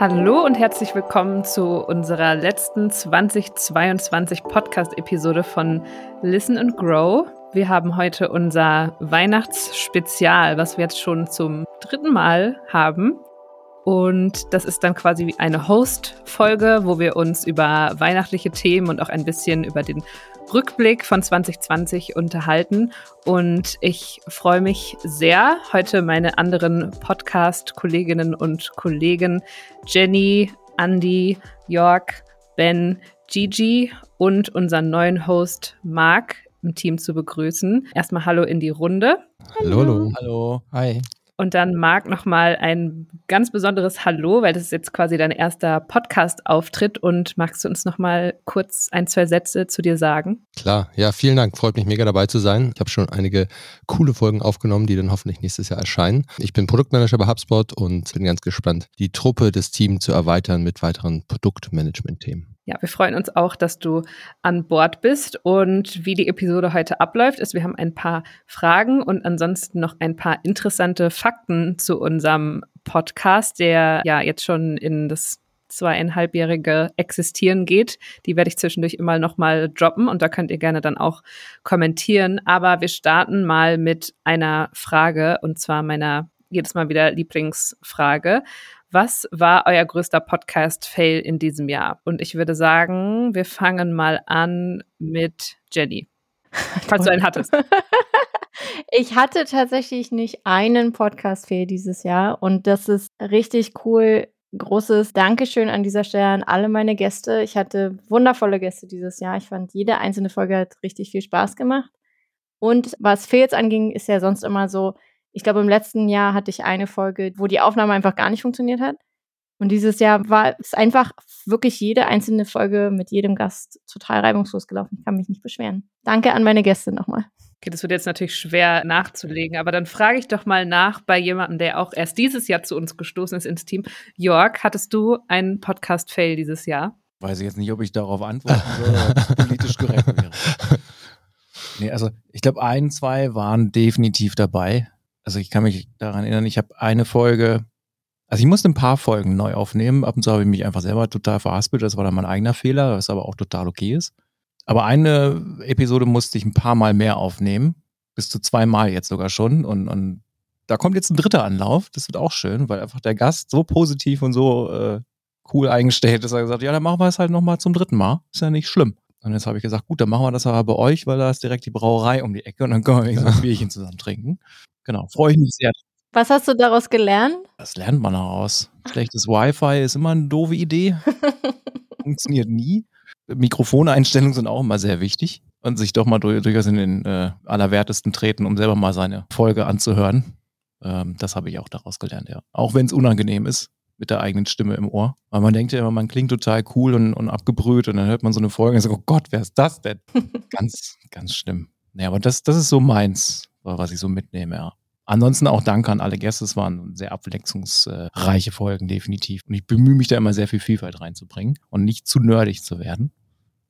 Hallo und herzlich willkommen zu unserer letzten 2022 Podcast-Episode von Listen and Grow. Wir haben heute unser Weihnachtsspezial, was wir jetzt schon zum dritten Mal haben. Und das ist dann quasi eine Host-Folge, wo wir uns über weihnachtliche Themen und auch ein bisschen über den Rückblick von 2020 unterhalten. Und ich freue mich sehr, heute meine anderen Podcast-Kolleginnen und Kollegen Jenny, Andy, York, Ben, Gigi und unseren neuen Host Marc im Team zu begrüßen. Erstmal Hallo in die Runde. Hallo. Hallo. Hallo. Hi. Und dann Marc nochmal ein ganz besonderes Hallo, weil das ist jetzt quasi dein erster Podcast-Auftritt. Und magst du uns nochmal kurz ein, zwei Sätze zu dir sagen? Klar, ja, vielen Dank. Freut mich mega dabei zu sein. Ich habe schon einige coole Folgen aufgenommen, die dann hoffentlich nächstes Jahr erscheinen. Ich bin Produktmanager bei HubSpot und bin ganz gespannt, die Truppe des Teams zu erweitern mit weiteren Produktmanagement-Themen. Ja, wir freuen uns auch, dass du an Bord bist. Und wie die Episode heute abläuft, ist, wir haben ein paar Fragen und ansonsten noch ein paar interessante Fakten zu unserem Podcast, der ja jetzt schon in das zweieinhalbjährige Existieren geht. Die werde ich zwischendurch immer noch mal droppen und da könnt ihr gerne dann auch kommentieren. Aber wir starten mal mit einer Frage und zwar meiner jedes Mal wieder Lieblingsfrage. Was war euer größter Podcast-Fail in diesem Jahr? Und ich würde sagen, wir fangen mal an mit Jenny. Falls du einen hattest. Ich hatte tatsächlich nicht einen Podcast-Fail dieses Jahr und das ist richtig cool. Großes Dankeschön an dieser Stelle an alle meine Gäste. Ich hatte wundervolle Gäste dieses Jahr. Ich fand, jede einzelne Folge hat richtig viel Spaß gemacht. Und was Fails anging, ist ja sonst immer so, ich glaube, im letzten Jahr hatte ich eine Folge, wo die Aufnahme einfach gar nicht funktioniert hat. Und dieses Jahr war es einfach wirklich jede einzelne Folge mit jedem Gast total reibungslos gelaufen. Ich kann mich nicht beschweren. Danke an meine Gäste nochmal. Okay, das wird jetzt natürlich schwer nachzulegen, aber dann frage ich doch mal nach bei jemandem, der auch erst dieses Jahr zu uns gestoßen ist ins Team. Jörg, hattest du einen Podcast-Fail dieses Jahr? Weiß ich jetzt nicht, ob ich darauf antworten soll oder politisch korrekt wäre. Nee, also ich glaube, ein, zwei waren definitiv dabei also ich kann mich daran erinnern, ich habe eine Folge, also ich musste ein paar Folgen neu aufnehmen. Ab und zu habe ich mich einfach selber total verhaspelt. Das war dann mein eigener Fehler, was aber auch total okay ist. Aber eine Episode musste ich ein paar Mal mehr aufnehmen. Bis zu zweimal jetzt sogar schon. Und, und da kommt jetzt ein dritter Anlauf. Das wird auch schön, weil einfach der Gast so positiv und so äh, cool eingestellt ist. Er gesagt, ja, dann machen wir es halt nochmal zum dritten Mal. Ist ja nicht schlimm. Und jetzt habe ich gesagt, gut, dann machen wir das aber bei euch, weil da ist direkt die Brauerei um die Ecke und dann können wir so ein Bierchen zusammen trinken. Genau, freue ich mich sehr. Was hast du daraus gelernt? Das lernt man daraus. Schlechtes Wi-Fi ist immer eine doofe Idee. Funktioniert nie. Mikrofoneinstellungen sind auch immer sehr wichtig. Und sich doch mal durchaus in den äh, Allerwertesten treten, um selber mal seine Folge anzuhören. Ähm, das habe ich auch daraus gelernt, ja. Auch wenn es unangenehm ist, mit der eigenen Stimme im Ohr. Weil man denkt ja immer, man klingt total cool und, und abgebrüht und dann hört man so eine Folge und sagt, oh Gott, wer ist das denn? ganz, ganz schlimm. Naja, aber das, das ist so meins was ich so mitnehme, ja. Ansonsten auch Danke an alle Gäste. Es waren sehr abwechslungsreiche Folgen, definitiv. Und ich bemühe mich da immer sehr viel Vielfalt reinzubringen und nicht zu nerdig zu werden,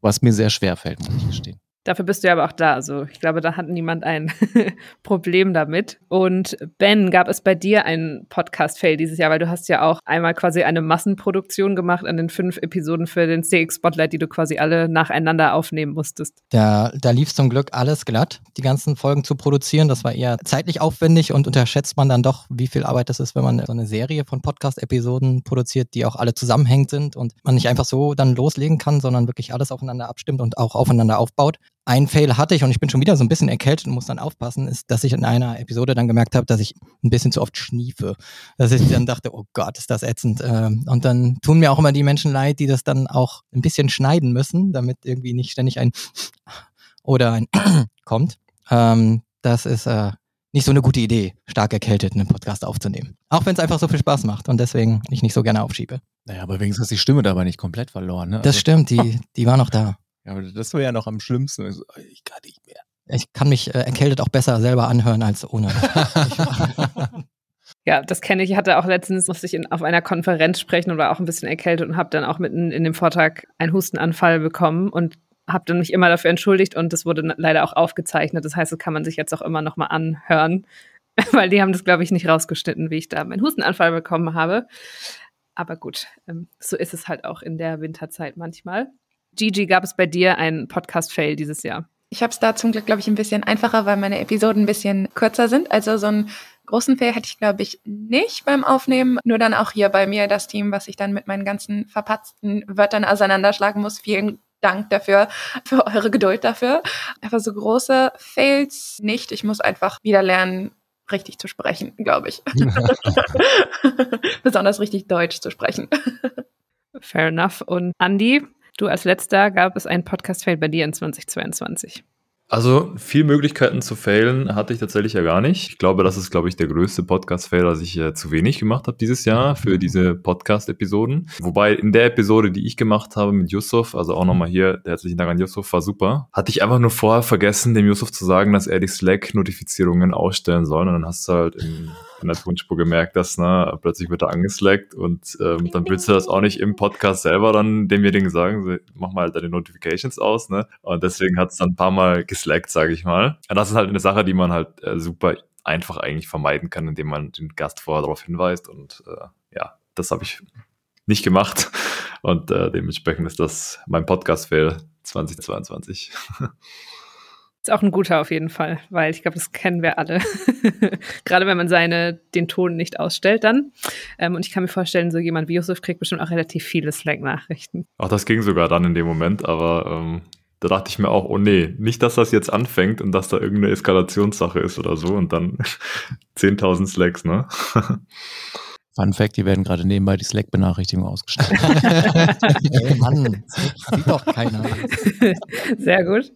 was mir sehr schwer fällt, muss ich gestehen. Dafür bist du ja aber auch da. Also ich glaube, da hat niemand ein Problem damit. Und Ben, gab es bei dir einen Podcast-Fail dieses Jahr? Weil du hast ja auch einmal quasi eine Massenproduktion gemacht an den fünf Episoden für den CX Spotlight, die du quasi alle nacheinander aufnehmen musstest. Da, da lief zum Glück alles glatt, die ganzen Folgen zu produzieren. Das war eher zeitlich aufwendig und unterschätzt man dann doch, wie viel Arbeit das ist, wenn man so eine Serie von Podcast-Episoden produziert, die auch alle zusammenhängend sind und man nicht einfach so dann loslegen kann, sondern wirklich alles aufeinander abstimmt und auch aufeinander aufbaut. Ein Fail hatte ich und ich bin schon wieder so ein bisschen erkältet und muss dann aufpassen, ist, dass ich in einer Episode dann gemerkt habe, dass ich ein bisschen zu oft schniefe. Dass ich dann dachte, oh Gott, ist das ätzend. Ähm, und dann tun mir auch immer die Menschen leid, die das dann auch ein bisschen schneiden müssen, damit irgendwie nicht ständig ein oder ein kommt. Ähm, das ist äh, nicht so eine gute Idee, stark erkältet einen Podcast aufzunehmen. Auch wenn es einfach so viel Spaß macht und deswegen ich nicht so gerne aufschiebe. Naja, aber wenigstens ist die Stimme dabei nicht komplett verloren. Ne? Also, das stimmt, die, die war noch da. Ja, aber das war ja noch am schlimmsten. Also, ich kann nicht mehr. Ich kann mich äh, erkältet auch besser selber anhören als ohne. Ja, das kenne ich. Ich hatte auch letztens, musste ich in, auf einer Konferenz sprechen und war auch ein bisschen erkältet und habe dann auch mitten in dem Vortrag einen Hustenanfall bekommen und habe dann mich immer dafür entschuldigt und das wurde leider auch aufgezeichnet. Das heißt, das kann man sich jetzt auch immer noch mal anhören. weil die haben das, glaube ich, nicht rausgeschnitten, wie ich da meinen Hustenanfall bekommen habe. Aber gut, ähm, so ist es halt auch in der Winterzeit manchmal. Gigi, gab es bei dir einen Podcast-Fail dieses Jahr? Ich habe es da zum Glück, glaube ich, ein bisschen einfacher, weil meine Episoden ein bisschen kürzer sind. Also so einen großen Fail hatte ich, glaube ich, nicht beim Aufnehmen. Nur dann auch hier bei mir das Team, was ich dann mit meinen ganzen verpatzten Wörtern auseinanderschlagen muss. Vielen Dank dafür, für eure Geduld dafür. Aber so große Fails nicht. Ich muss einfach wieder lernen, richtig zu sprechen, glaube ich. Besonders richtig Deutsch zu sprechen. Fair enough. Und Andy, du als letzter gab es einen Podcast-Fail bei dir in 2022. Also viel Möglichkeiten zu failen hatte ich tatsächlich ja gar nicht. Ich glaube, das ist, glaube ich, der größte Podcast-Fail, dass ich äh, zu wenig gemacht habe dieses Jahr für diese Podcast-Episoden. Wobei in der Episode, die ich gemacht habe mit Yusuf, also auch nochmal hier, herzlichen Dank an Yusuf, war super. Hatte ich einfach nur vorher vergessen, dem Yusuf zu sagen, dass er die Slack-Notifizierungen ausstellen soll. Und dann hast du halt in in der Tonspur gemerkt, dass ne, plötzlich wird er angeslackt und ähm, dann willst du das auch nicht im Podcast selber dann demjenigen sagen, mach mal halt deine Notifications aus, ne? Und deswegen hat es dann ein paar Mal geslackt, sage ich mal. Und das ist halt eine Sache, die man halt äh, super einfach eigentlich vermeiden kann, indem man den Gast vorher darauf hinweist und äh, ja, das habe ich nicht gemacht und äh, dementsprechend ist das mein Podcast-Fail 2022. Ist auch ein guter auf jeden Fall, weil ich glaube, das kennen wir alle. Gerade wenn man seine, den Ton nicht ausstellt dann. Ähm, und ich kann mir vorstellen, so jemand wie Yusuf kriegt bestimmt auch relativ viele Slack-Nachrichten. Ach, das ging sogar dann in dem Moment, aber ähm, da dachte ich mir auch, oh nee, nicht, dass das jetzt anfängt und dass da irgendeine Eskalationssache ist oder so und dann 10.000 Slacks, ne? Fun Fact, die werden gerade nebenbei die Slack-Benachrichtigung ausgestellt. hey Mann, das sieht doch keiner. Sehr gut.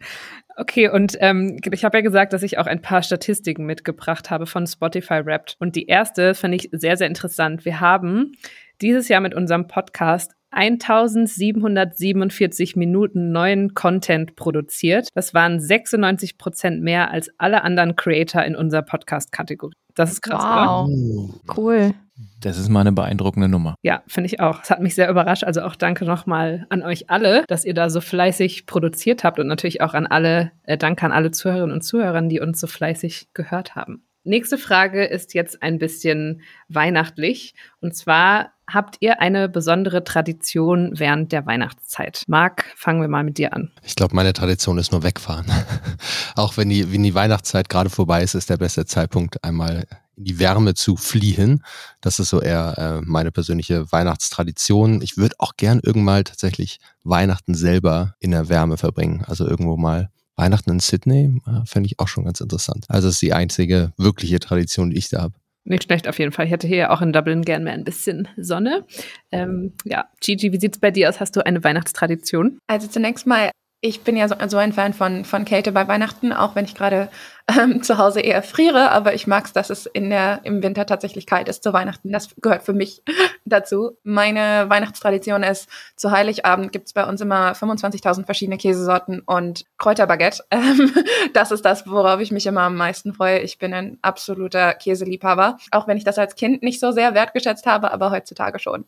Okay, und ähm, ich habe ja gesagt, dass ich auch ein paar Statistiken mitgebracht habe von Spotify Wrapped. Und die erste fand ich sehr, sehr interessant. Wir haben dieses Jahr mit unserem Podcast 1747 Minuten neuen Content produziert. Das waren 96 Prozent mehr als alle anderen Creator in unserer Podcast-Kategorie. Das ist krass, wow. oder? Cool. Das ist mal eine beeindruckende Nummer. Ja, finde ich auch. Es hat mich sehr überrascht. Also auch danke nochmal an euch alle, dass ihr da so fleißig produziert habt und natürlich auch an alle, äh, danke an alle Zuhörerinnen und Zuhörer, die uns so fleißig gehört haben. Nächste Frage ist jetzt ein bisschen weihnachtlich. Und zwar habt ihr eine besondere Tradition während der Weihnachtszeit? Marc, fangen wir mal mit dir an. Ich glaube, meine Tradition ist nur wegfahren. Auch wenn die, wenn die Weihnachtszeit gerade vorbei ist, ist der beste Zeitpunkt, einmal in die Wärme zu fliehen. Das ist so eher äh, meine persönliche Weihnachtstradition. Ich würde auch gern irgendwann mal tatsächlich Weihnachten selber in der Wärme verbringen. Also irgendwo mal Weihnachten in Sydney äh, fände ich auch schon ganz interessant. Also es ist die einzige wirkliche Tradition, die ich da habe. Nicht schlecht auf jeden Fall. Ich hätte hier ja auch in Dublin gern mehr ein bisschen Sonne. Ähm, ja, Gigi, wie sieht es bei dir aus? Hast du eine Weihnachtstradition? Also zunächst mal ich bin ja so, so, ein Fan von, von Kälte bei Weihnachten, auch wenn ich gerade ähm, zu Hause eher friere, aber ich mag es, dass es in der, im Winter tatsächlich kalt ist zu Weihnachten. Das gehört für mich dazu. Meine Weihnachtstradition ist, zu Heiligabend gibt es bei uns immer 25.000 verschiedene Käsesorten und Kräuterbaguette. Ähm, das ist das, worauf ich mich immer am meisten freue. Ich bin ein absoluter Käseliebhaber, auch wenn ich das als Kind nicht so sehr wertgeschätzt habe, aber heutzutage schon.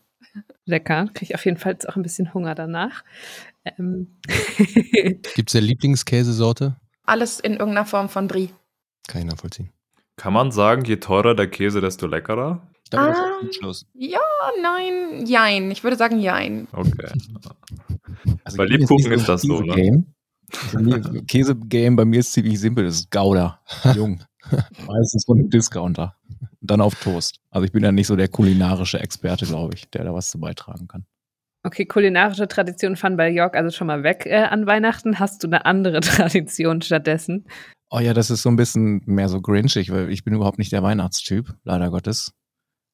Lecker, kriege ich auf jeden Fall jetzt auch ein bisschen Hunger danach. Ähm. Gibt es eine Lieblingskäsesorte? Alles in irgendeiner Form von Brie. Kann ich nachvollziehen. Kann man sagen, je teurer der Käse, desto leckerer? Ich glaube, das ist ein Schluss. Ja, nein, jein. Ich würde sagen jein. Okay. Also bei Lebkuchen ist das so, ne? Käse-Game bei mir ist ziemlich simpel. Das ist Gouda. Jung. Meistens von einem Discounter. Und dann auf Toast. Also ich bin ja nicht so der kulinarische Experte, glaube ich, der da was zu beitragen kann. Okay, kulinarische Tradition fand bei Jörg also schon mal weg äh, an Weihnachten. Hast du eine andere Tradition stattdessen? Oh ja, das ist so ein bisschen mehr so grinchig, weil ich bin überhaupt nicht der Weihnachtstyp, leider Gottes.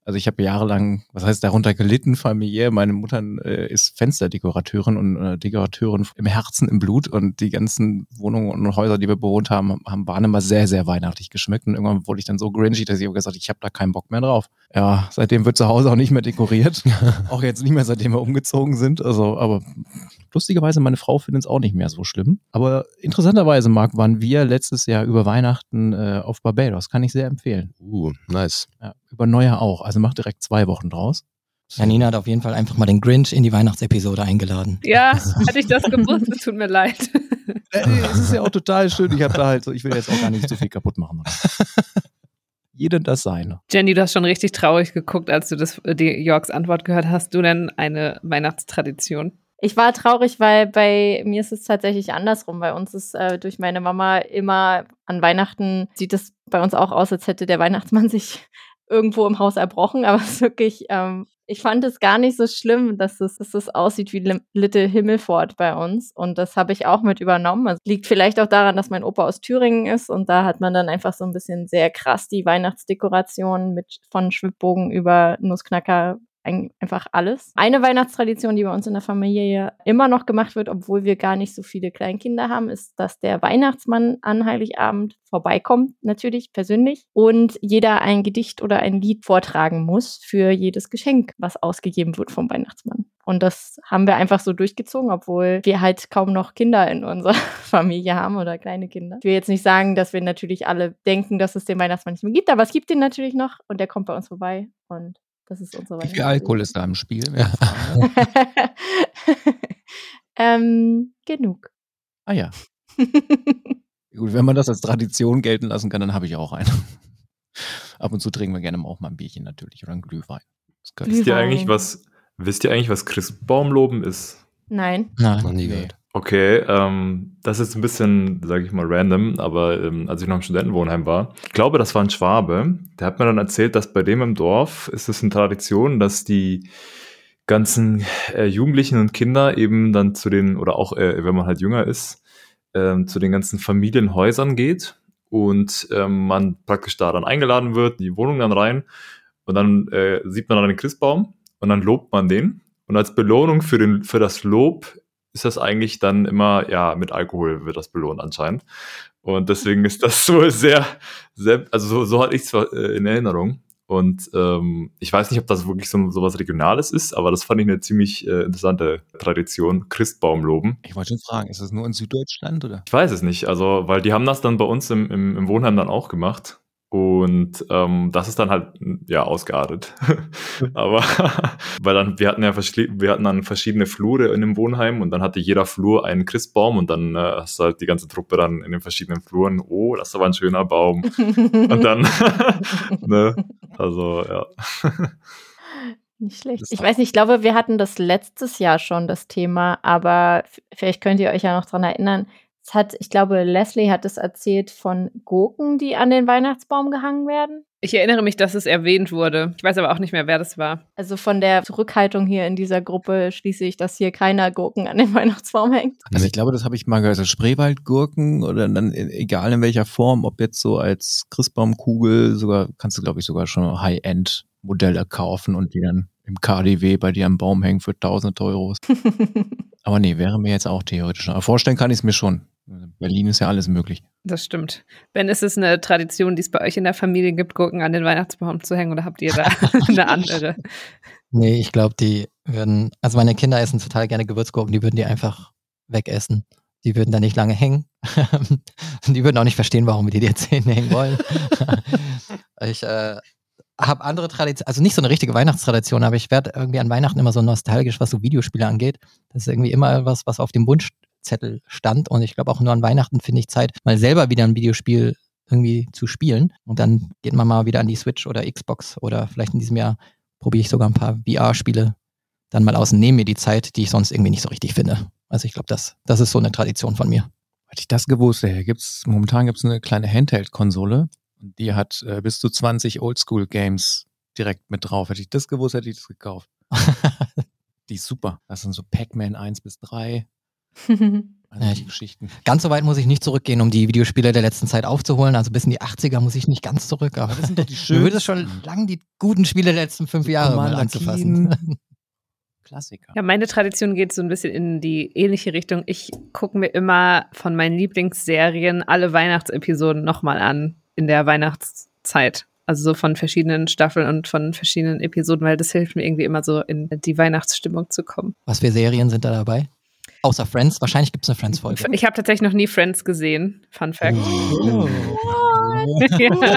Also ich habe jahrelang, was heißt darunter gelitten familiär. Meine Mutter äh, ist Fensterdekorateurin und äh, Dekorateurin im Herzen, im Blut und die ganzen Wohnungen und Häuser, die wir bewohnt haben, haben waren immer sehr, sehr weihnachtlich geschmückt und irgendwann wurde ich dann so grinchig, dass ich auch gesagt, ich habe da keinen Bock mehr drauf. Ja, seitdem wird zu Hause auch nicht mehr dekoriert, auch jetzt nicht mehr, seitdem wir umgezogen sind. Also, aber lustigerweise meine Frau findet es auch nicht mehr so schlimm. Aber interessanterweise, Marc, waren wir letztes Jahr über Weihnachten äh, auf Barbados. Kann ich sehr empfehlen. Uh, nice. Ja, über Neujahr auch. Also mach direkt zwei Wochen draus. Janina hat auf jeden Fall einfach mal den Grinch in die Weihnachtsepisode eingeladen. Ja, hätte ich das gewusst, es tut mir leid. Es ist ja auch total schön. Ich habe da halt so, ich will jetzt auch gar nicht zu viel kaputt machen. Jeder das seine. Jenny, du hast schon richtig traurig geguckt, als du das, die Yorks Antwort gehört hast. Du denn eine Weihnachtstradition? Ich war traurig, weil bei mir ist es tatsächlich andersrum. Bei uns ist äh, durch meine Mama immer an Weihnachten sieht es bei uns auch aus, als hätte der Weihnachtsmann sich irgendwo im Haus erbrochen. Aber es ist wirklich, ähm, ich fand es gar nicht so schlimm, dass es, dass es aussieht wie Little Himmelfort bei uns. Und das habe ich auch mit übernommen. Also liegt vielleicht auch daran, dass mein Opa aus Thüringen ist und da hat man dann einfach so ein bisschen sehr krass die Weihnachtsdekoration mit von Schwibbogen über Nussknacker einfach alles. Eine Weihnachtstradition, die bei uns in der Familie immer noch gemacht wird, obwohl wir gar nicht so viele Kleinkinder haben, ist, dass der Weihnachtsmann an Heiligabend vorbeikommt, natürlich persönlich, und jeder ein Gedicht oder ein Lied vortragen muss für jedes Geschenk, was ausgegeben wird vom Weihnachtsmann. Und das haben wir einfach so durchgezogen, obwohl wir halt kaum noch Kinder in unserer Familie haben oder kleine Kinder. Ich will jetzt nicht sagen, dass wir natürlich alle denken, dass es den Weihnachtsmann nicht mehr gibt, aber es gibt ihn natürlich noch und der kommt bei uns vorbei und das ist unser Wie viel Alkohol ist da im Spiel? Ja. ähm, genug. Ah ja. Gut, wenn man das als Tradition gelten lassen kann, dann habe ich auch eine. Ab und zu trinken wir gerne auch mal ein Bierchen natürlich oder ein Glühwein. Wisst ihr eigentlich, was, wisst ihr eigentlich, was Christbaumloben ist? Nein. Nein, noch nie gehört. Okay, ähm, das ist ein bisschen, sage ich mal, random, aber ähm, als ich noch im Studentenwohnheim war, ich glaube, das war ein Schwabe, der hat mir dann erzählt, dass bei dem im Dorf ist es eine Tradition, dass die ganzen äh, Jugendlichen und Kinder eben dann zu den, oder auch äh, wenn man halt jünger ist, äh, zu den ganzen Familienhäusern geht und ähm, man praktisch da dann eingeladen wird, die Wohnung dann rein und dann äh, sieht man dann den Christbaum und dann lobt man den. Und als Belohnung für, den, für das Lob ist das eigentlich dann immer, ja, mit Alkohol wird das belohnt anscheinend. Und deswegen ist das so sehr, sehr also so, so hatte ich es äh, in Erinnerung. Und ähm, ich weiß nicht, ob das wirklich so, so was Regionales ist, aber das fand ich eine ziemlich äh, interessante Tradition. Christbaum loben. Ich wollte schon fragen, ist das nur in Süddeutschland oder? Ich weiß es nicht. Also, weil die haben das dann bei uns im, im, im Wohnheim dann auch gemacht. Und ähm, das ist dann halt ja ausgeartet. Aber weil dann, wir hatten ja wir hatten dann verschiedene Flure in dem Wohnheim und dann hatte jeder Flur einen Christbaum und dann äh, hast du halt die ganze Truppe dann in den verschiedenen Fluren, oh, das ist aber ein schöner Baum. und dann, ne, also ja. Nicht schlecht. Ich weiß nicht, ich glaube, wir hatten das letztes Jahr schon, das Thema, aber vielleicht könnt ihr euch ja noch dran erinnern. Es hat, ich glaube, Leslie hat es erzählt von Gurken, die an den Weihnachtsbaum gehangen werden. Ich erinnere mich, dass es erwähnt wurde. Ich weiß aber auch nicht mehr, wer das war. Also von der Zurückhaltung hier in dieser Gruppe schließe ich, dass hier keiner Gurken an den Weihnachtsbaum hängt. Also ich glaube, das habe ich mal gehört. Also Spreewaldgurken oder dann egal in welcher Form, ob jetzt so als Christbaumkugel, sogar kannst du glaube ich sogar schon High-End Modelle kaufen und die dann im KDW bei dir am Baum hängen für tausende Euros. aber nee, wäre mir jetzt auch theoretisch. Aber vorstellen kann ich es mir schon. Berlin ist ja alles möglich. Das stimmt. Ben, ist es eine Tradition, die es bei euch in der Familie gibt, Gurken an den Weihnachtsbaum zu hängen oder habt ihr da eine andere? Nee, ich glaube, die würden, also meine Kinder essen total gerne Gewürzgurken, die würden die einfach wegessen. Die würden da nicht lange hängen. die würden auch nicht verstehen, warum wir die jetzt hängen wollen. ich äh, habe andere Traditionen, also nicht so eine richtige Weihnachtstradition, aber ich werde irgendwie an Weihnachten immer so nostalgisch, was so Videospiele angeht. Das ist irgendwie immer was, was auf dem Wunsch Zettel stand. Und ich glaube auch nur an Weihnachten finde ich Zeit, mal selber wieder ein Videospiel irgendwie zu spielen. Und dann geht man mal wieder an die Switch oder Xbox oder vielleicht in diesem Jahr probiere ich sogar ein paar VR-Spiele dann mal aus und nehme mir die Zeit, die ich sonst irgendwie nicht so richtig finde. Also ich glaube, das, das ist so eine Tradition von mir. Hätte ich das gewusst, hätte, gibt's, momentan gibt es eine kleine Handheld-Konsole und die hat äh, bis zu 20 Oldschool-Games direkt mit drauf. Hätte ich das gewusst, hätte ich das gekauft. die ist super. Das sind so Pac-Man 1 bis 3, Also ja, Geschichten. Ganz so weit muss ich nicht zurückgehen, um die Videospiele der letzten Zeit aufzuholen. Also bis in die 80er muss ich nicht ganz zurück. Aber das sind doch die schönen. Mir würde es schon lang die guten Spiele der letzten fünf Jahre mal anzufassen. Klassiker. Ja, meine Tradition geht so ein bisschen in die ähnliche Richtung. Ich gucke mir immer von meinen Lieblingsserien alle Weihnachtsepisoden nochmal an in der Weihnachtszeit. Also so von verschiedenen Staffeln und von verschiedenen Episoden, weil das hilft mir irgendwie immer so in die Weihnachtsstimmung zu kommen. Was für Serien sind da dabei? Außer Friends. Wahrscheinlich gibt es eine Friends-Folge. Ich habe tatsächlich noch nie Friends gesehen. Fun Fact. Oh. ja.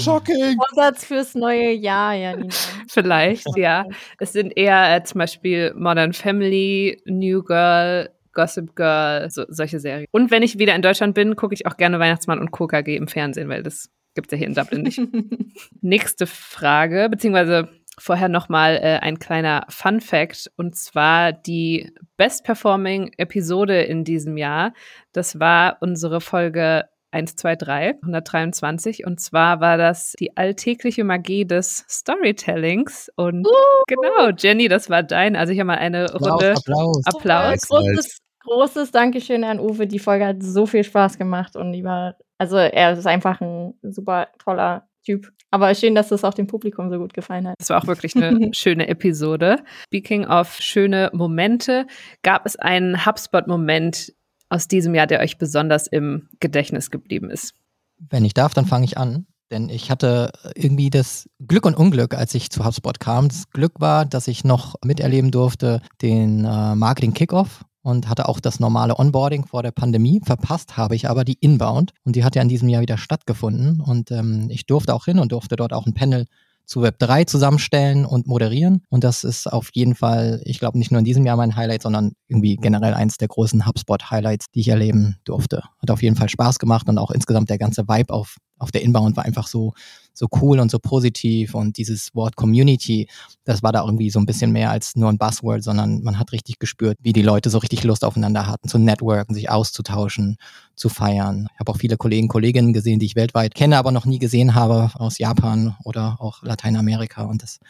Shocking. Vorsatz fürs neue Jahr, Janina. Vielleicht, ja. Es sind eher äh, zum Beispiel Modern Family, New Girl, Gossip Girl, so, solche Serien. Und wenn ich wieder in Deutschland bin, gucke ich auch gerne Weihnachtsmann und KKG im Fernsehen, weil das Gibt es ja hier in Dublin nicht. Nächste Frage, beziehungsweise vorher nochmal äh, ein kleiner Fun Fact und zwar die Best Performing Episode in diesem Jahr. Das war unsere Folge 1, 2, 3, 123. Und zwar war das die alltägliche Magie des Storytellings. Und uh. genau, Jenny, das war dein. Also ich habe mal eine Applaus, Runde Applaus. Applaus. Großes, großes Dankeschön an Uwe. Die Folge hat so viel Spaß gemacht und die war, also er ist einfach ein super toller Typ. Aber schön, dass es auch dem Publikum so gut gefallen hat. Das war auch wirklich eine schöne Episode. Speaking of schöne Momente, gab es einen HubSpot-Moment aus diesem Jahr, der euch besonders im Gedächtnis geblieben ist? Wenn ich darf, dann fange ich an. Denn ich hatte irgendwie das Glück und Unglück, als ich zu HubSpot kam. Das Glück war, dass ich noch miterleben durfte den äh, Marketing Kickoff und hatte auch das normale Onboarding vor der Pandemie. Verpasst habe ich aber die Inbound und die hat ja in diesem Jahr wieder stattgefunden. Und ähm, ich durfte auch hin und durfte dort auch ein Panel zu Web 3 zusammenstellen und moderieren. Und das ist auf jeden Fall, ich glaube, nicht nur in diesem Jahr mein Highlight, sondern irgendwie generell eins der großen HubSpot-Highlights, die ich erleben durfte. Hat auf jeden Fall Spaß gemacht und auch insgesamt der ganze Vibe auf, auf der Inbound war einfach so, so cool und so positiv und dieses Wort Community, das war da irgendwie so ein bisschen mehr als nur ein Buzzword, sondern man hat richtig gespürt, wie die Leute so richtig Lust aufeinander hatten, zu networken, sich auszutauschen, zu feiern. Ich habe auch viele Kollegen, Kolleginnen gesehen, die ich weltweit kenne, aber noch nie gesehen habe aus Japan oder auch Lateinamerika und das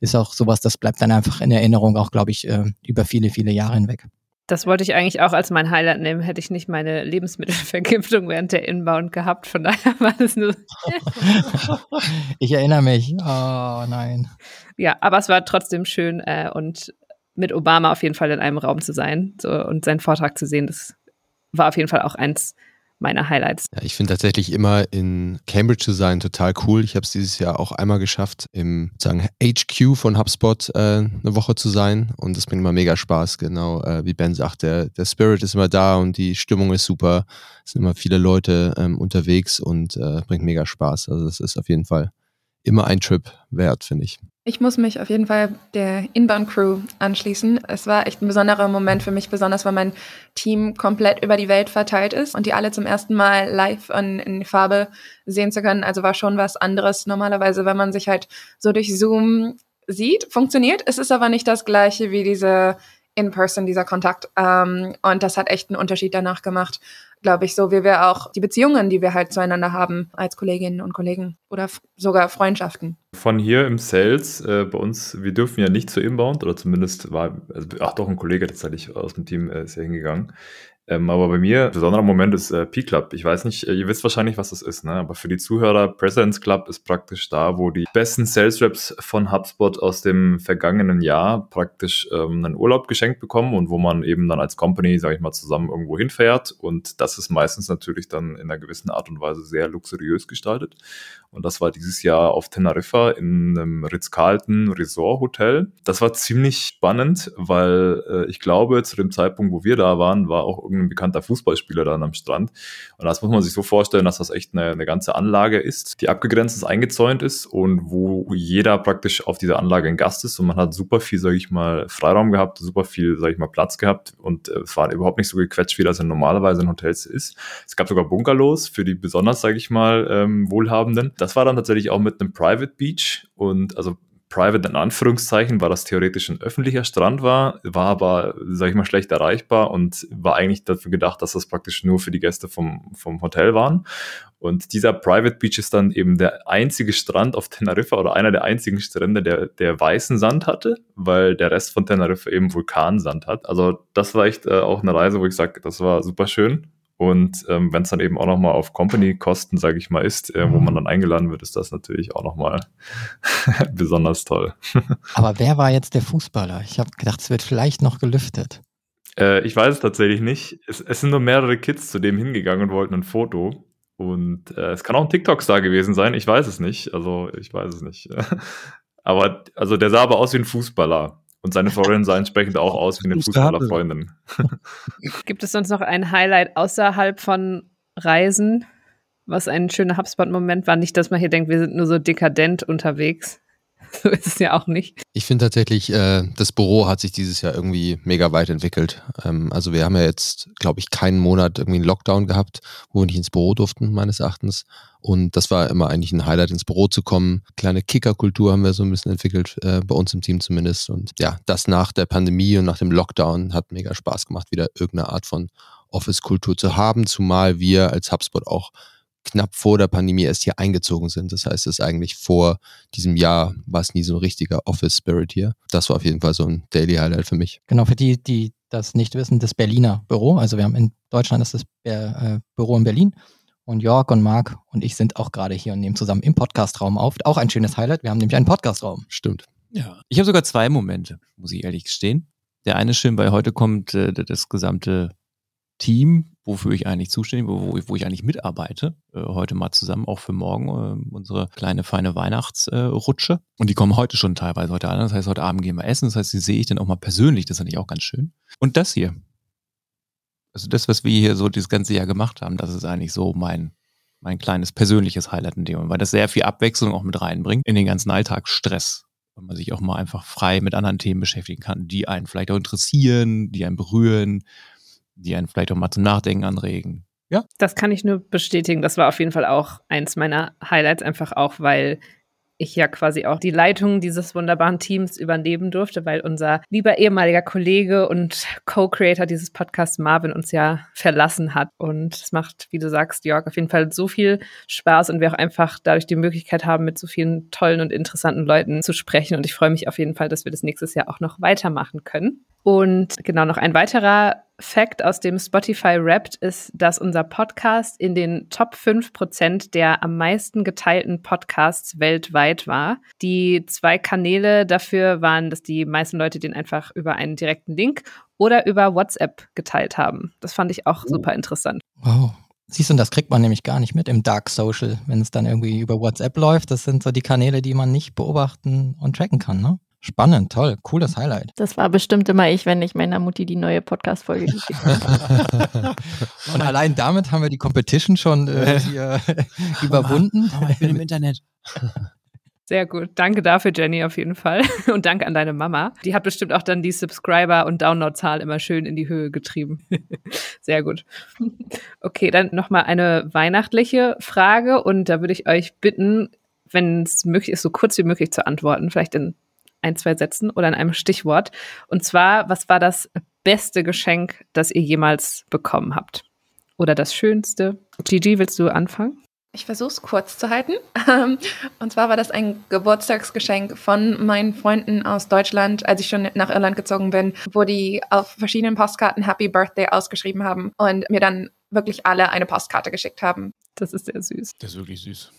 ist auch sowas, das bleibt dann einfach in Erinnerung, auch glaube ich, äh, über viele, viele Jahre hinweg. Das wollte ich eigentlich auch als mein Highlight nehmen, hätte ich nicht meine Lebensmittelvergiftung während der Inbound gehabt. Von daher war das nur. ich erinnere mich. Oh nein. Ja, aber es war trotzdem schön äh, und mit Obama auf jeden Fall in einem Raum zu sein so, und seinen Vortrag zu sehen, das war auf jeden Fall auch eins meiner Highlights. Ja, ich finde tatsächlich immer in Cambridge zu sein total cool. Ich habe es dieses Jahr auch einmal geschafft, im sagen HQ von HubSpot äh, eine Woche zu sein und das bringt immer mega Spaß. Genau, äh, wie Ben sagt, der, der Spirit ist immer da und die Stimmung ist super. Es sind immer viele Leute ähm, unterwegs und äh, bringt mega Spaß. Also das ist auf jeden Fall immer ein Trip wert, finde ich. Ich muss mich auf jeden Fall der Inbound-Crew anschließen. Es war echt ein besonderer Moment für mich, besonders weil mein Team komplett über die Welt verteilt ist und die alle zum ersten Mal live in, in Farbe sehen zu können. Also war schon was anderes. Normalerweise, wenn man sich halt so durch Zoom sieht, funktioniert. Es ist aber nicht das gleiche wie diese in person, dieser Kontakt. Ähm, und das hat echt einen Unterschied danach gemacht glaube ich, so wie wir auch die Beziehungen, die wir halt zueinander haben als Kolleginnen und Kollegen oder sogar Freundschaften. Von hier im Sales, äh, bei uns, wir dürfen ja nicht zu Inbound oder zumindest war, also, ach doch, ein Kollege tatsächlich aus dem Team äh, ist ja hingegangen. Ähm, aber bei mir, ein besonderer Moment ist äh, P-Club. Ich weiß nicht, äh, ihr wisst wahrscheinlich, was das ist, ne? aber für die Zuhörer, Presence Club ist praktisch da, wo die besten Sales Reps von HubSpot aus dem vergangenen Jahr praktisch ähm, einen Urlaub geschenkt bekommen und wo man eben dann als Company, sage ich mal, zusammen irgendwo hinfährt. Und das ist meistens natürlich dann in einer gewissen Art und Weise sehr luxuriös gestaltet. Und das war dieses Jahr auf Teneriffa in einem Ritz-Carlton Resort Hotel. Das war ziemlich spannend, weil äh, ich glaube, zu dem Zeitpunkt, wo wir da waren, war auch irgendein bekannter Fußballspieler dann am Strand. Und das muss man sich so vorstellen, dass das echt eine, eine ganze Anlage ist, die abgegrenzt ist, eingezäunt ist und wo jeder praktisch auf dieser Anlage ein Gast ist und man hat super viel, sage ich mal, Freiraum gehabt, super viel, sage ich mal, Platz gehabt und äh, es war überhaupt nicht so gequetscht, wie das normalerweise in Hotels ist. Es gab sogar Bungalows für die besonders, sage ich mal, ähm, Wohlhabenden. Das war dann tatsächlich auch mit einem Private Beach und also private in Anführungszeichen, weil das theoretisch ein öffentlicher Strand war, war aber, sag ich mal, schlecht erreichbar und war eigentlich dafür gedacht, dass das praktisch nur für die Gäste vom, vom Hotel waren. Und dieser Private Beach ist dann eben der einzige Strand auf Teneriffa oder einer der einzigen Strände, der, der weißen Sand hatte, weil der Rest von Teneriffa eben Vulkansand hat. Also das war echt äh, auch eine Reise, wo ich sage, das war super schön. Und ähm, wenn es dann eben auch nochmal auf Company-Kosten, sage ich mal, ist, äh, wo man dann eingeladen wird, ist das natürlich auch nochmal besonders toll. Aber wer war jetzt der Fußballer? Ich habe gedacht, es wird vielleicht noch gelüftet. Äh, ich weiß es tatsächlich nicht. Es, es, sind nur mehrere Kids zu dem hingegangen und wollten ein Foto. Und äh, es kann auch ein TikTok-Star gewesen sein. Ich weiß es nicht. Also ich weiß es nicht. aber also der sah aber aus wie ein Fußballer. Und seine Freundin sah entsprechend auch aus wie eine Fußballerfreundin. Gibt es sonst noch ein Highlight außerhalb von Reisen, was ein schöner HubSpot-Moment war? Nicht, dass man hier denkt, wir sind nur so dekadent unterwegs. so ist es ja auch nicht. Ich finde tatsächlich, äh, das Büro hat sich dieses Jahr irgendwie mega weit entwickelt. Ähm, also wir haben ja jetzt, glaube ich, keinen Monat irgendwie einen Lockdown gehabt, wo wir nicht ins Büro durften, meines Erachtens. Und das war immer eigentlich ein Highlight, ins Büro zu kommen. Kleine Kickerkultur haben wir so ein bisschen entwickelt, äh, bei uns im Team zumindest. Und ja, das nach der Pandemie und nach dem Lockdown hat mega Spaß gemacht, wieder irgendeine Art von Office-Kultur zu haben, zumal wir als HubSpot auch knapp vor der Pandemie erst hier eingezogen sind. Das heißt, es ist eigentlich vor diesem Jahr war es nie so ein richtiger Office-Spirit hier. Das war auf jeden Fall so ein Daily Highlight für mich. Genau, für die, die das nicht wissen, das Berliner Büro. Also wir haben in Deutschland ist das äh, Büro in Berlin und Jörg und Marc und ich sind auch gerade hier und nehmen zusammen im Podcastraum auf. Auch ein schönes Highlight. Wir haben nämlich einen Podcastraum. Stimmt. Ja. Ich habe sogar zwei Momente, muss ich ehrlich gestehen. Der eine ist schön, weil heute kommt äh, das gesamte Team, wofür ich eigentlich zuständig bin, wo, wo ich eigentlich mitarbeite, äh, heute mal zusammen, auch für morgen, äh, unsere kleine feine Weihnachtsrutsche. Und die kommen heute schon teilweise heute an. Das heißt, heute Abend gehen wir essen. Das heißt, die sehe ich dann auch mal persönlich. Das ist natürlich auch ganz schön. Und das hier, also das, was wir hier so das ganze Jahr gemacht haben, das ist eigentlich so mein, mein kleines persönliches Highlight in dem, weil das sehr viel Abwechslung auch mit reinbringt in den ganzen Alltagsstress, weil man sich auch mal einfach frei mit anderen Themen beschäftigen kann, die einen vielleicht auch interessieren, die einen berühren, die einen vielleicht auch mal zum Nachdenken anregen. Ja. Das kann ich nur bestätigen. Das war auf jeden Fall auch eins meiner Highlights, einfach auch, weil ich ja quasi auch die Leitung dieses wunderbaren Teams übernehmen durfte, weil unser lieber ehemaliger Kollege und Co-Creator dieses Podcasts Marvin uns ja verlassen hat. Und es macht, wie du sagst, Jörg, auf jeden Fall so viel Spaß und wir auch einfach dadurch die Möglichkeit haben, mit so vielen tollen und interessanten Leuten zu sprechen. Und ich freue mich auf jeden Fall, dass wir das nächstes Jahr auch noch weitermachen können. Und genau noch ein weiterer Fact aus dem Spotify Wrapped ist, dass unser Podcast in den Top 5% der am meisten geteilten Podcasts weltweit war. Die zwei Kanäle dafür waren, dass die meisten Leute den einfach über einen direkten Link oder über WhatsApp geteilt haben. Das fand ich auch oh. super interessant. Wow. Siehst du, das kriegt man nämlich gar nicht mit im Dark Social, wenn es dann irgendwie über WhatsApp läuft. Das sind so die Kanäle, die man nicht beobachten und tracken kann, ne? Spannend, toll, cooles Highlight. Das war bestimmt immer ich, wenn ich meiner Mutti die neue Podcast-Folge geschickt habe. Und allein damit haben wir die Competition schon äh, hier überwunden. Mama, ich bin im Internet. Sehr gut. Danke dafür, Jenny, auf jeden Fall. Und danke an deine Mama. Die hat bestimmt auch dann die Subscriber- und Download-Zahl immer schön in die Höhe getrieben. Sehr gut. Okay, dann nochmal eine weihnachtliche Frage. Und da würde ich euch bitten, wenn es möglich ist, so kurz wie möglich zu antworten. Vielleicht in ein, zwei Sätzen oder in einem Stichwort. Und zwar, was war das beste Geschenk, das ihr jemals bekommen habt? Oder das schönste? Gigi, willst du anfangen? Ich versuche es kurz zu halten. Ähm, und zwar war das ein Geburtstagsgeschenk von meinen Freunden aus Deutschland, als ich schon nach Irland gezogen bin, wo die auf verschiedenen Postkarten Happy Birthday ausgeschrieben haben und mir dann wirklich alle eine Postkarte geschickt haben. Das ist sehr süß. Das ist wirklich süß.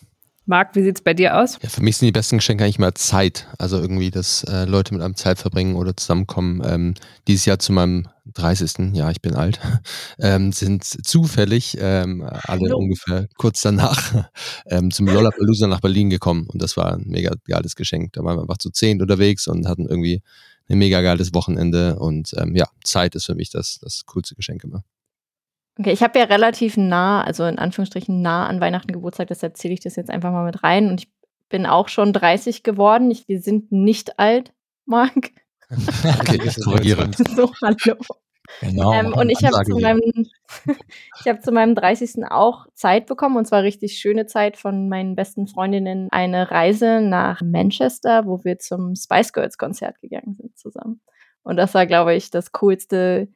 Marc, wie sieht es bei dir aus? Ja, für mich sind die besten Geschenke eigentlich mal Zeit. Also irgendwie, dass äh, Leute mit einem Zeit verbringen oder zusammenkommen. Ähm, dieses Jahr zu meinem 30. Ja, ich bin alt. Ähm, sind zufällig ähm, alle Hallo. ungefähr kurz danach ähm, zum Lollapalooza nach Berlin gekommen. Und das war ein mega geiles Geschenk. Da waren wir einfach zu zehn unterwegs und hatten irgendwie ein mega geiles Wochenende. Und ähm, ja, Zeit ist für mich das, das coolste Geschenk immer. Okay, ich habe ja relativ nah, also in Anführungsstrichen nah an Weihnachten Geburtstag, deshalb zähle ich das jetzt einfach mal mit rein. Und ich bin auch schon 30 geworden. Ich, wir sind nicht alt, Marc. okay, ich korrigiere. So, hallo. Genau, ähm, und ich habe zu, meinem, hab zu meinem 30. auch Zeit bekommen, und zwar richtig schöne Zeit von meinen besten Freundinnen. Eine Reise nach Manchester, wo wir zum Spice Girls Konzert gegangen sind zusammen. Und das war, glaube ich, das coolste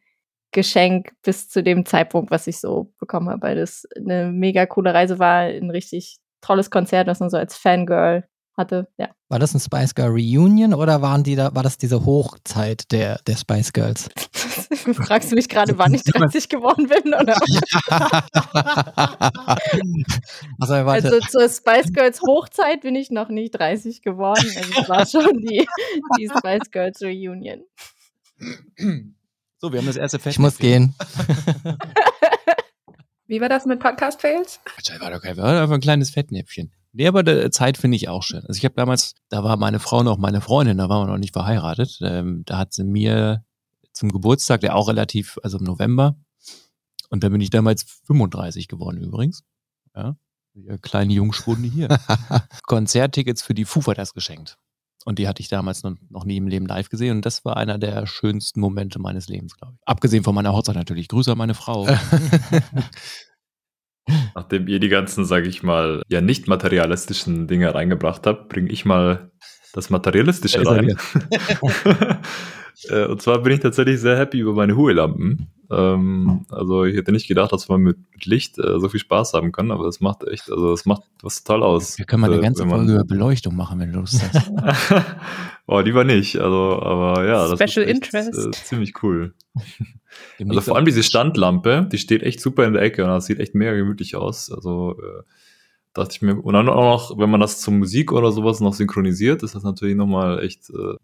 Geschenk bis zu dem Zeitpunkt, was ich so bekommen habe, weil das eine mega coole Reise war, ein richtig tolles Konzert, was man so als Fangirl hatte. Ja. War das ein Spice Girl Reunion oder waren die da, war das diese Hochzeit der, der Spice Girls? Fragst du mich gerade, wann ich 30 geworden bin? Oder? also, also, zur Spice Girls Hochzeit bin ich noch nicht 30 geworden. Also es war schon die, die Spice Girls Reunion. So, wir haben das erste Fett. Ich muss gehen. Wie war das mit Podcast-Fails? War doch war einfach ein kleines Fettnäpfchen. Nee, aber die Zeit finde ich auch schön. Also ich habe damals, da war meine Frau noch meine Freundin, da waren wir noch nicht verheiratet. Ähm, da hat sie mir zum Geburtstag, der auch relativ, also im November, und da bin ich damals 35 geworden übrigens. Ja, kleine Jungschwunde hier. Konzerttickets für die Foo Fighters geschenkt. Und die hatte ich damals noch, nie im Leben live gesehen. Und das war einer der schönsten Momente meines Lebens, glaube ich. Abgesehen von meiner Hochzeit natürlich. Grüße an meine Frau. Nachdem ihr die ganzen, sage ich mal, ja nicht materialistischen Dinge reingebracht habt, bringe ich mal das Materialistische rein. Äh, und zwar bin ich tatsächlich sehr happy über meine Hue-Lampen. Ähm, also ich hätte nicht gedacht, dass man mit, mit Licht äh, so viel Spaß haben kann, aber das macht echt, also das macht was toll aus. Wir können mal eine äh, ganze Folge über Beleuchtung machen, wenn du Lust hast. oh, lieber nicht. Also, aber ja, das Special ist echt, Interest. Äh, ziemlich cool. Also vor allem diese Standlampe, die steht echt super in der Ecke und das sieht echt mega gemütlich aus. Also äh, dachte ich mir, und dann auch noch, wenn man das zur Musik oder sowas noch synchronisiert, ist das natürlich nochmal echt. Äh,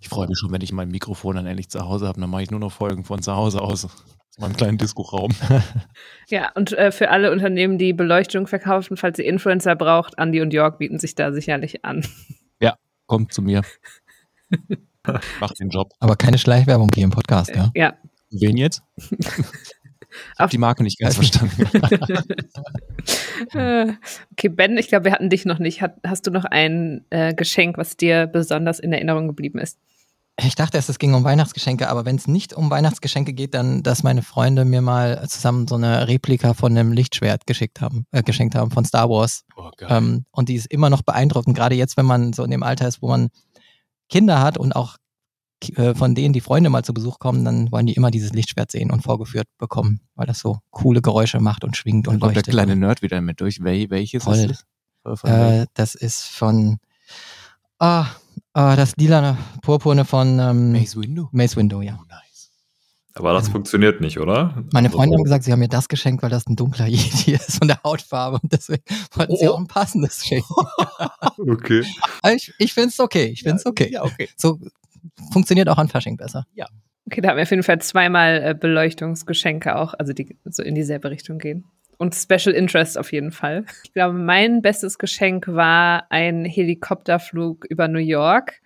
Ich freue mich schon, wenn ich mein Mikrofon dann endlich zu Hause habe. Dann mache ich nur noch Folgen von zu Hause aus. Aus meinem kleinen Disco-Raum. Ja, und äh, für alle Unternehmen, die Beleuchtung verkaufen, falls ihr Influencer braucht, Andy und Jörg bieten sich da sicherlich an. Kommt zu mir. Macht den Job. Aber keine Schleichwerbung hier im Podcast, ja? Ja. Wen jetzt? Ich Auf- habe die Marke nicht ganz verstanden. Äh, okay, Ben, ich glaube, wir hatten dich noch nicht. Hat, hast du noch ein äh, Geschenk, was dir besonders in Erinnerung geblieben ist? Ich dachte erst, es ging um Weihnachtsgeschenke, aber wenn es nicht um Weihnachtsgeschenke geht, dann, dass meine Freunde mir mal zusammen so eine Replika von einem Lichtschwert geschickt haben, äh, geschenkt haben von Star Wars. Oh, Ähm, und die ist immer noch beeindruckend, gerade jetzt, wenn man so in dem Alter ist, wo man Kinder hat und auch von denen die Freunde mal zu Besuch kommen, dann wollen die immer dieses Lichtschwert sehen und vorgeführt bekommen, weil das so coole Geräusche macht und schwingt Dann und kommt der leuchtet. kleine Nerd wieder mit durch. Wel welches Voll. ist welchem? Äh, das ist von ah, ah, das lilane Purpurne von ähm, Maze Window? Mace Window, ja. Oh, nice. aber das Ja. funktioniert nicht, oder? Meine Also, Freunde haben gesagt, sie haben mir das geschenkt, weil das ein dunkler Jedi ist von der Hautfarbe und deswegen wollten sie Oh. auch ein passendes schenken. Okay. Ich ich finde es okay, ich finde es okay. Ja, okay. So funktioniert auch an Fasching besser. Okay, da haben wir auf jeden Fall zweimal äh, Beleuchtungsgeschenke auch, also die so in dieselbe Richtung gehen. Und Special Interest auf jeden Fall. Ich glaube, mein bestes Geschenk war ein Helikopterflug über New York.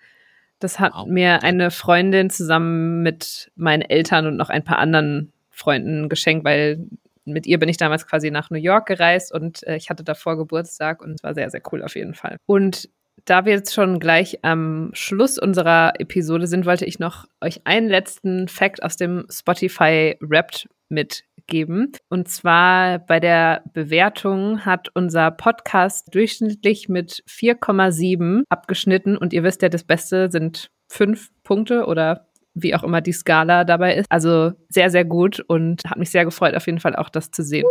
Das hat Wow. mir eine Freundin zusammen mit meinen Eltern und noch ein paar anderen Freunden geschenkt, weil mit ihr bin ich damals quasi nach New York gereist und äh, ich hatte davor Geburtstag und es war sehr, sehr cool auf jeden Fall. Und da wir jetzt schon gleich am Schluss unserer Episode sind, wollte ich noch euch einen letzten Fact aus dem Spotify Wrapped mitgeben. Und zwar bei der Bewertung hat unser Podcast durchschnittlich mit 4,7 abgeschnitten. Und ihr wisst ja, das Beste sind fünf Punkte oder wie auch immer die Skala dabei ist. Also sehr, sehr gut und hat mich sehr gefreut, auf jeden Fall auch das zu sehen.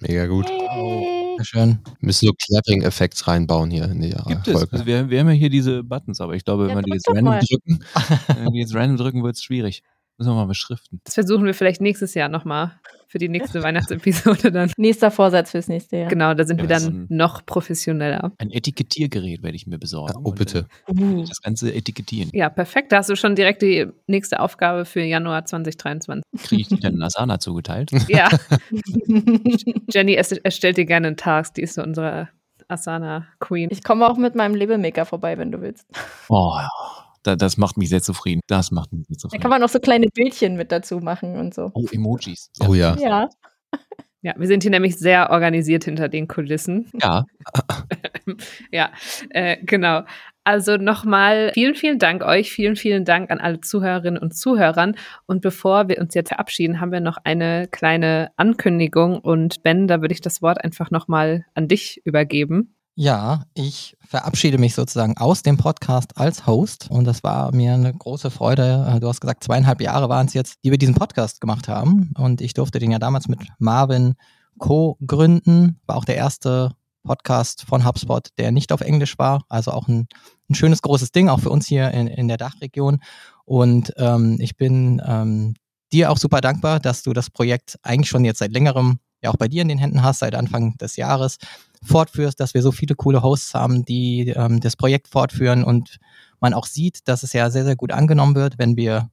Mega gut. Yay. Sehr schön. Müssen so Clapping-Effekts reinbauen hier in die Gibt es. Folge. Also wir, wir haben ja hier diese Buttons, aber ich glaube, wenn Ja, wir die jetzt random mal. drücken, wenn wir die jetzt random drücken, wird es schwierig. Müssen wir mal beschriften. Das versuchen wir vielleicht nächstes Jahr nochmal für die nächste Weihnachtsepisode dann. Nächster Vorsatz fürs nächste Jahr. Genau, da sind Ja, wir dann noch professioneller. Ein Etikettiergerät werde ich mir besorgen. Oh, bitte. äh, Das Ganze etikettieren. Ja, perfekt. Da hast du schon direkt die nächste Aufgabe für Januar 2023. Kriege ich die dann in Asana zugeteilt? Ja, Jenny erst- erstellt dir gerne einen Task. Die ist so unsere Asana Queen. Ich komme auch mit meinem Labelmaker vorbei, wenn du willst. Oh, da, das macht mich sehr zufrieden. Das macht mich sehr Da zufrieden. kann man noch so kleine Bildchen mit dazu machen und so. oh, Emojis. Oh ja. Ja. Ja, wir sind hier nämlich sehr organisiert hinter den Kulissen. Ja, Ja, äh, genau. Also nochmal vielen, vielen Dank euch. Vielen, vielen Dank an alle Zuhörerinnen und Zuhörern. Und bevor wir uns jetzt verabschieden, haben wir noch eine kleine Ankündigung. Und Ben, da würde ich das Wort einfach nochmal an dich übergeben. Ja, ich verabschiede mich sozusagen aus dem Podcast als Host und das war mir eine große Freude. Du hast gesagt, zweieinhalb Jahre waren es jetzt, die wir diesen Podcast gemacht haben und ich durfte den ja damals mit Marvin co-gründen. War auch der erste Podcast von HubSpot, der nicht auf Englisch war, also auch ein, ein schönes großes Ding, auch für uns hier in, in der Dachregion. Und ähm, ich bin ähm, dir auch super dankbar, dass du das Projekt eigentlich schon jetzt seit längerem ja auch bei dir in den Händen hast, seit Anfang des Jahres fortführst, dass wir so viele coole Hosts haben, die ähm, das Projekt fortführen und man auch sieht, dass es ja sehr, sehr gut angenommen wird, wenn wir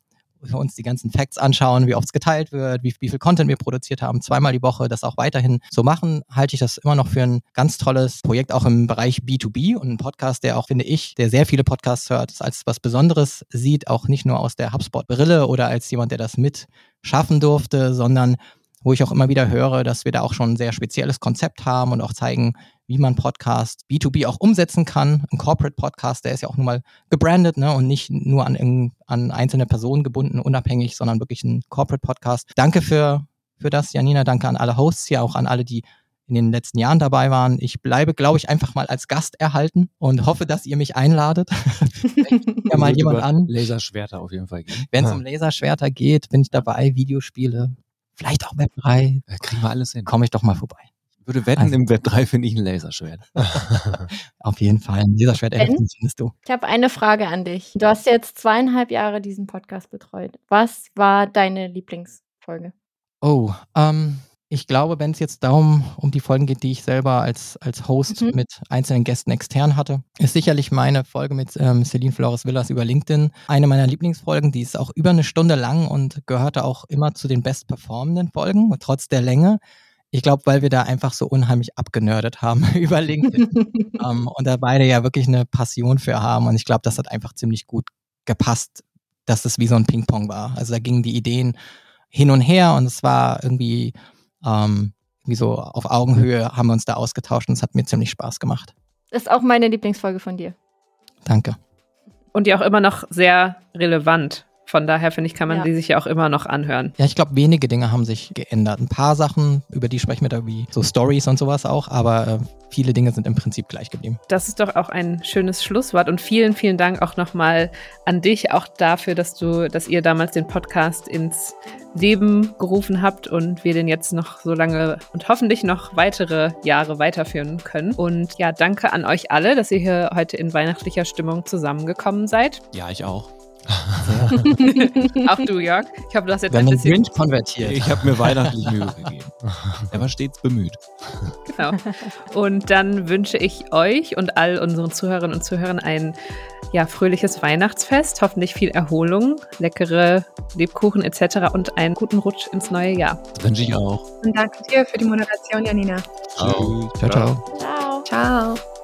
uns die ganzen Facts anschauen, wie oft es geteilt wird, wie, wie viel Content wir produziert haben, zweimal die Woche, das auch weiterhin so machen, halte ich das immer noch für ein ganz tolles Projekt, auch im Bereich B2B und ein Podcast, der auch, finde ich, der sehr viele Podcasts hört, als was Besonderes sieht, auch nicht nur aus der HubSpot-Brille oder als jemand, der das mit schaffen durfte, sondern wo ich auch immer wieder höre, dass wir da auch schon ein sehr spezielles Konzept haben und auch zeigen, wie man Podcast B2B auch umsetzen kann. Ein Corporate Podcast, der ist ja auch nun mal gebrandet ne, und nicht nur an, an einzelne Personen gebunden, unabhängig, sondern wirklich ein Corporate Podcast. Danke für, für das, Janina. Danke an alle Hosts hier, auch an alle, die in den letzten Jahren dabei waren. Ich bleibe, glaube ich, einfach mal als Gast erhalten und hoffe, dass ihr mich einladet. ja mal jemand an. Laserschwerter auf jeden Fall. Wenn es um Laserschwerter geht, bin ich dabei, Videospiele, vielleicht auch Web 3. Da kriegen wir alles hin. Komme ich doch mal vorbei. Ich würde wetten, also, im Web 3 finde ich ein Laserschwert. auf jeden Fall. Ein Laserschwert findest du. Ich habe eine Frage an dich. Du hast jetzt zweieinhalb Jahre diesen Podcast betreut. Was war deine Lieblingsfolge? Oh, ähm, ich glaube, wenn es jetzt darum um die Folgen geht, die ich selber als, als Host mhm. mit einzelnen Gästen extern hatte, ist sicherlich meine Folge mit ähm, Celine Flores Villas über LinkedIn eine meiner Lieblingsfolgen. Die ist auch über eine Stunde lang und gehörte auch immer zu den bestperformenden Folgen, trotz der Länge. Ich glaube, weil wir da einfach so unheimlich abgenördet haben über LinkedIn ähm, und da beide ja wirklich eine Passion für haben. Und ich glaube, das hat einfach ziemlich gut gepasst, dass es wie so ein Ping-Pong war. Also da gingen die Ideen hin und her und es war irgendwie ähm, wie so auf Augenhöhe haben wir uns da ausgetauscht und es hat mir ziemlich Spaß gemacht. Das ist auch meine Lieblingsfolge von dir. Danke. Und die auch immer noch sehr relevant. Von daher finde ich, kann man ja. die sich ja auch immer noch anhören. Ja, ich glaube, wenige Dinge haben sich geändert. Ein paar Sachen, über die sprechen wir da wie so Stories und sowas auch, aber äh, viele Dinge sind im Prinzip gleich geblieben. Das ist doch auch ein schönes Schlusswort und vielen, vielen Dank auch nochmal an dich, auch dafür, dass du, dass ihr damals den Podcast ins Leben gerufen habt und wir den jetzt noch so lange und hoffentlich noch weitere Jahre weiterführen können. Und ja, danke an euch alle, dass ihr hier heute in weihnachtlicher Stimmung zusammengekommen seid. Ja, ich auch. Auch du, Jörg. Ich habe das jetzt Wenn ein bisschen Grinch konvertiert. Ich habe mir weihnachtlich Mühe gegeben. Er war stets bemüht. Genau. Und dann wünsche ich euch und all unseren Zuhörerinnen und Zuhörern ein ja, fröhliches Weihnachtsfest, hoffentlich viel Erholung, leckere Lebkuchen etc. und einen guten Rutsch ins neue Jahr. Das wünsche ich auch. Und danke dir für die Moderation, Janina. Ciao. Ciao, ciao. Ciao. Ciao.